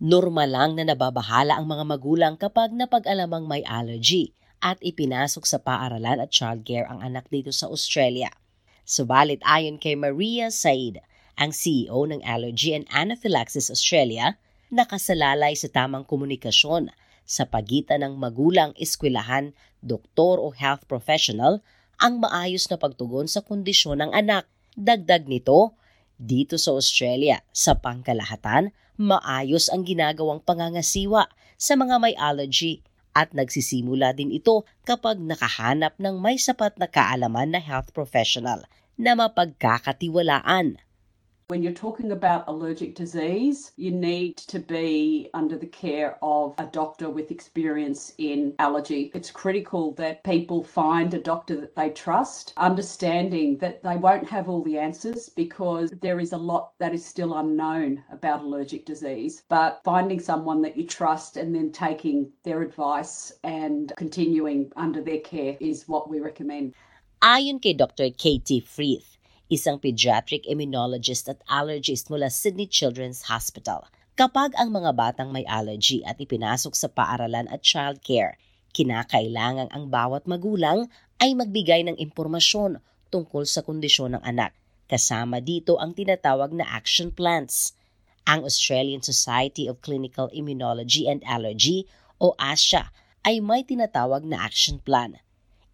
Normal lang na nababahala ang mga magulang kapag napag-alamang may allergy at ipinasok sa paaralan at childcare ang anak dito sa Australia. Subalit ayon kay Maria Said, ang CEO ng Allergy and Anaphylaxis Australia, nakasalalay sa tamang komunikasyon sa pagitan ng magulang, eskwelahan, doktor o health professional ang maayos na pagtugon sa kondisyon ng anak. Dagdag nito, dito sa Australia, sa pangkalahatan, maayos ang ginagawang pangangasiwa sa mga may allergy at nagsisimula din ito kapag nakahanap ng may sapat na kaalaman na health professional na mapagkakatiwalaan When you're talking about allergic disease, you need to be under the care of a doctor with experience in allergy. It's critical that people find a doctor that they trust, understanding that they won't have all the answers because there is a lot that is still unknown about allergic disease. But finding someone that you trust and then taking their advice and continuing under their care is what we recommend. Ayon kay Dr. Katie Frith, isang pediatric immunologist at allergist mula Sydney Children's Hospital. Kapag ang mga batang may allergy at ipinasok sa paaralan at childcare, kinakailangan ang bawat magulang ay magbigay ng impormasyon tungkol sa kondisyon ng anak. Kasama dito ang tinatawag na action plans. Ang Australian Society of Clinical Immunology and Allergy o ASIA ay may tinatawag na action plan.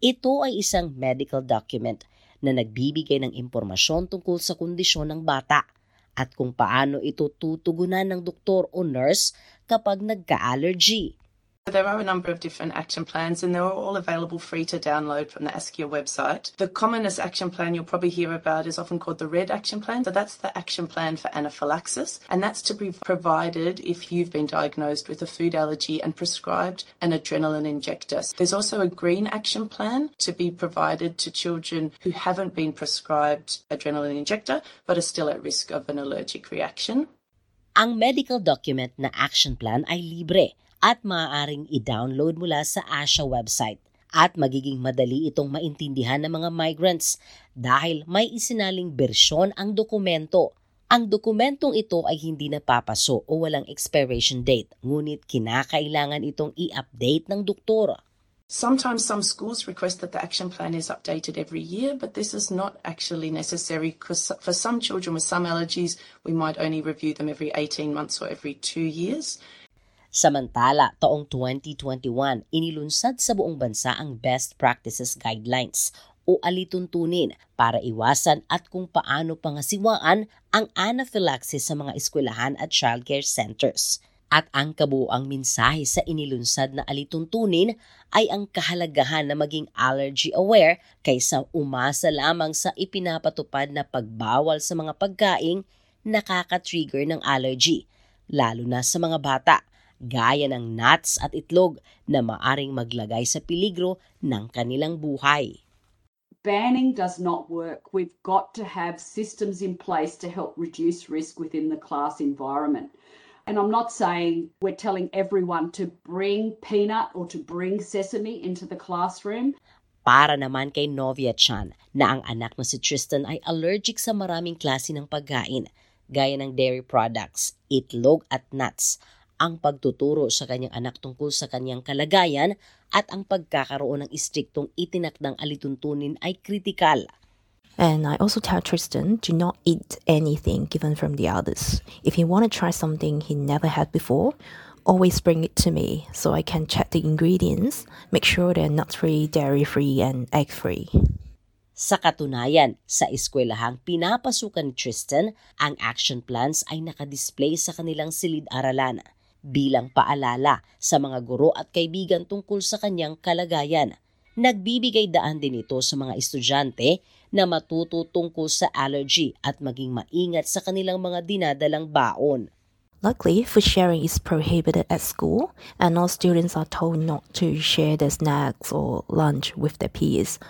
Ito ay isang medical document na nagbibigay ng impormasyon tungkol sa kondisyon ng bata at kung paano ito tutugunan ng doktor o nurse kapag nagka-allergy. There are a number of different action plans and they're all available free to download from the Askia website. The commonest action plan you'll probably hear about is often called the RED action plan. So that's the action plan for anaphylaxis and that's to be provided if you've been diagnosed with a food allergy and prescribed an adrenaline injector. There's also a green action plan to be provided to children who haven't been prescribed adrenaline injector but are still at risk of an allergic reaction. Ang medical document na action plan ay libre at maaaring i-download mula sa ASHA website at magiging madali itong maintindihan ng mga migrants dahil may isinaling bersyon ang dokumento. Ang dokumentong ito ay hindi napapaso o walang expiration date, ngunit kinakailangan itong i-update ng doktor. Sometimes some schools request that the action plan is updated every year, but this is not actually necessary because for some children with some allergies, we might only review them every 18 months or every two years. Samantala, taong 2021, inilunsad sa buong bansa ang Best Practices Guidelines o alituntunin para iwasan at kung paano pangasiwaan ang anaphylaxis sa mga eskwelahan at childcare centers. At ang kabuang mensahe sa inilunsad na alituntunin ay ang kahalagahan na maging allergy aware kaysa umasa lamang sa ipinapatupad na pagbawal sa mga pagkaing nakaka-trigger ng allergy, lalo na sa mga bata gaya ng nuts at itlog na maaring maglagay sa peligro ng kanilang buhay. Banning does not work. We've got to have systems in place to help reduce risk within the class environment. And I'm not saying we're telling everyone to bring peanut or to bring sesame into the classroom. Para naman kay Novia Chan na ang anak na si Tristan ay allergic sa maraming klase ng pagkain gaya ng dairy products, itlog at nuts ang pagtuturo sa kanyang anak tungkol sa kanyang kalagayan at ang pagkakaroon ng istriktong itinakdang alituntunin ay kritikal. And I also tell Tristan do not eat anything given from the others. If he want to try something he never had before, always bring it to me so I can check the ingredients, make sure they're nut-free, dairy-free, and egg-free. Sa katunayan, sa eskwelahang pinapasukan ni Tristan, ang action plans ay nakadisplay sa kanilang silid-aralan bilang paalala sa mga guro at kaibigan tungkol sa kanyang kalagayan. Nagbibigay daan din ito sa mga estudyante na matuto tungkol sa allergy at maging maingat sa kanilang mga dinadalang baon. Luckily, food sharing is prohibited at school, and all students are told not to share their snacks or lunch with their peers.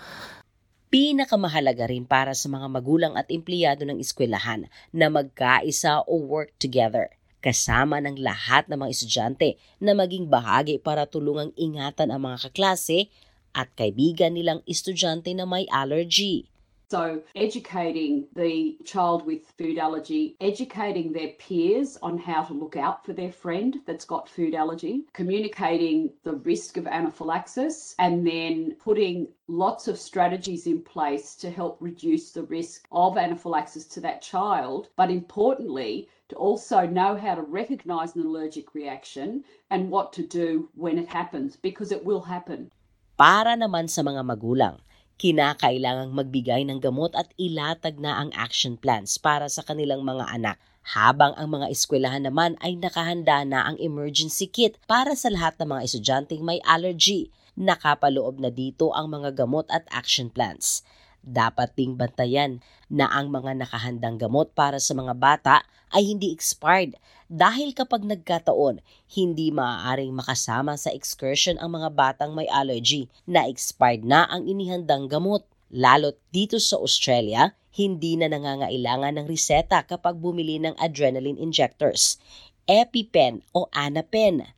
Pinakamahalaga rin para sa mga magulang at empleyado ng eskwelahan na magkaisa o work together kasama ng lahat ng mga estudyante na maging bahagi para tulungang ingatan ang mga kaklase at kaibigan nilang estudyante na may allergy. So, educating the child with food allergy, educating their peers on how to look out for their friend that's got food allergy, communicating the risk of anaphylaxis, and then putting lots of strategies in place to help reduce the risk of anaphylaxis to that child. But importantly, to also know how to recognize an allergic reaction and what to do when it happens, because it will happen. Para naman sa mga magulang, kinakailangang magbigay ng gamot at ilatag na ang action plans para sa kanilang mga anak habang ang mga eskwelahan naman ay nakahanda na ang emergency kit para sa lahat ng mga estudyanteng may allergy. Nakapaloob na dito ang mga gamot at action plans. Dapat ding bantayan na ang mga nakahandang gamot para sa mga bata ay hindi expired dahil kapag nagkataon, hindi maaaring makasama sa excursion ang mga batang may allergy na expired na ang inihandang gamot. Lalo't dito sa Australia, hindi na nangangailangan ng reseta kapag bumili ng adrenaline injectors, EpiPen o Anapen.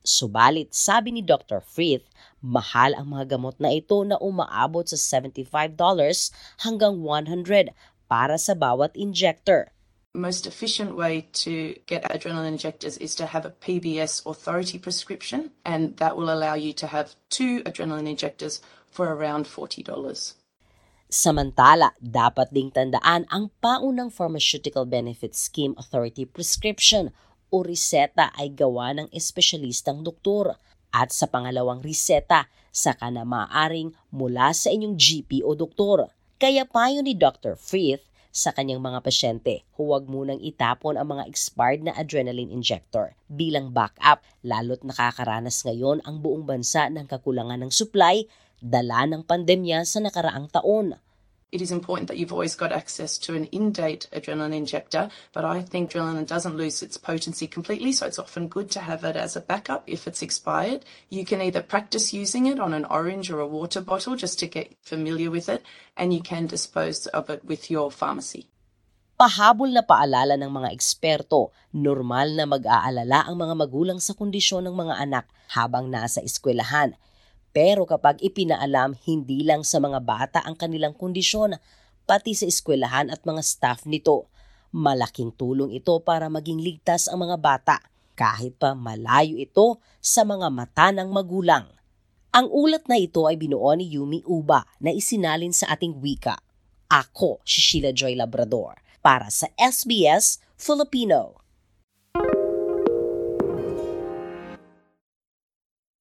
Subalit, sabi ni Dr. Frith, mahal ang mga gamot na ito na umaabot sa $75 hanggang $100 para sa bawat injector. most efficient way to get adrenaline injectors is to have a PBS authority prescription, and that will allow you to have two adrenaline injectors for around $40. Samantala, dapat ding tandaan ang paunang Pharmaceutical Benefit Scheme Authority prescription o reseta ay gawa ng espesyalistang doktor at sa pangalawang reseta saka na mula sa inyong GP o doktor. Kaya payo ni Dr. Frith sa kanyang mga pasyente. Huwag munang itapon ang mga expired na adrenaline injector bilang backup lalo't nakakaranas ngayon ang buong bansa ng kakulangan ng supply dala ng pandemya sa nakaraang taon. It is important that you've always got access to an in-date adrenaline injector, but I think adrenaline doesn't lose its potency completely, so it's often good to have it as a backup if it's expired. You can either practice using it on an orange or a water bottle just to get familiar with it, and you can dispose of it with your pharmacy. Pahabol na paalala ng mga eksperto, normal na mag-aalala ang mga magulang sa kondisyon ng mga anak habang nasa eskwelahan pero kapag ipinaalam hindi lang sa mga bata ang kanilang kondisyon, pati sa eskwelahan at mga staff nito, malaking tulong ito para maging ligtas ang mga bata kahit pa malayo ito sa mga mata ng magulang. Ang ulat na ito ay binuo ni Yumi Uba na isinalin sa ating wika. Ako si Sheila Joy Labrador para sa SBS Filipino.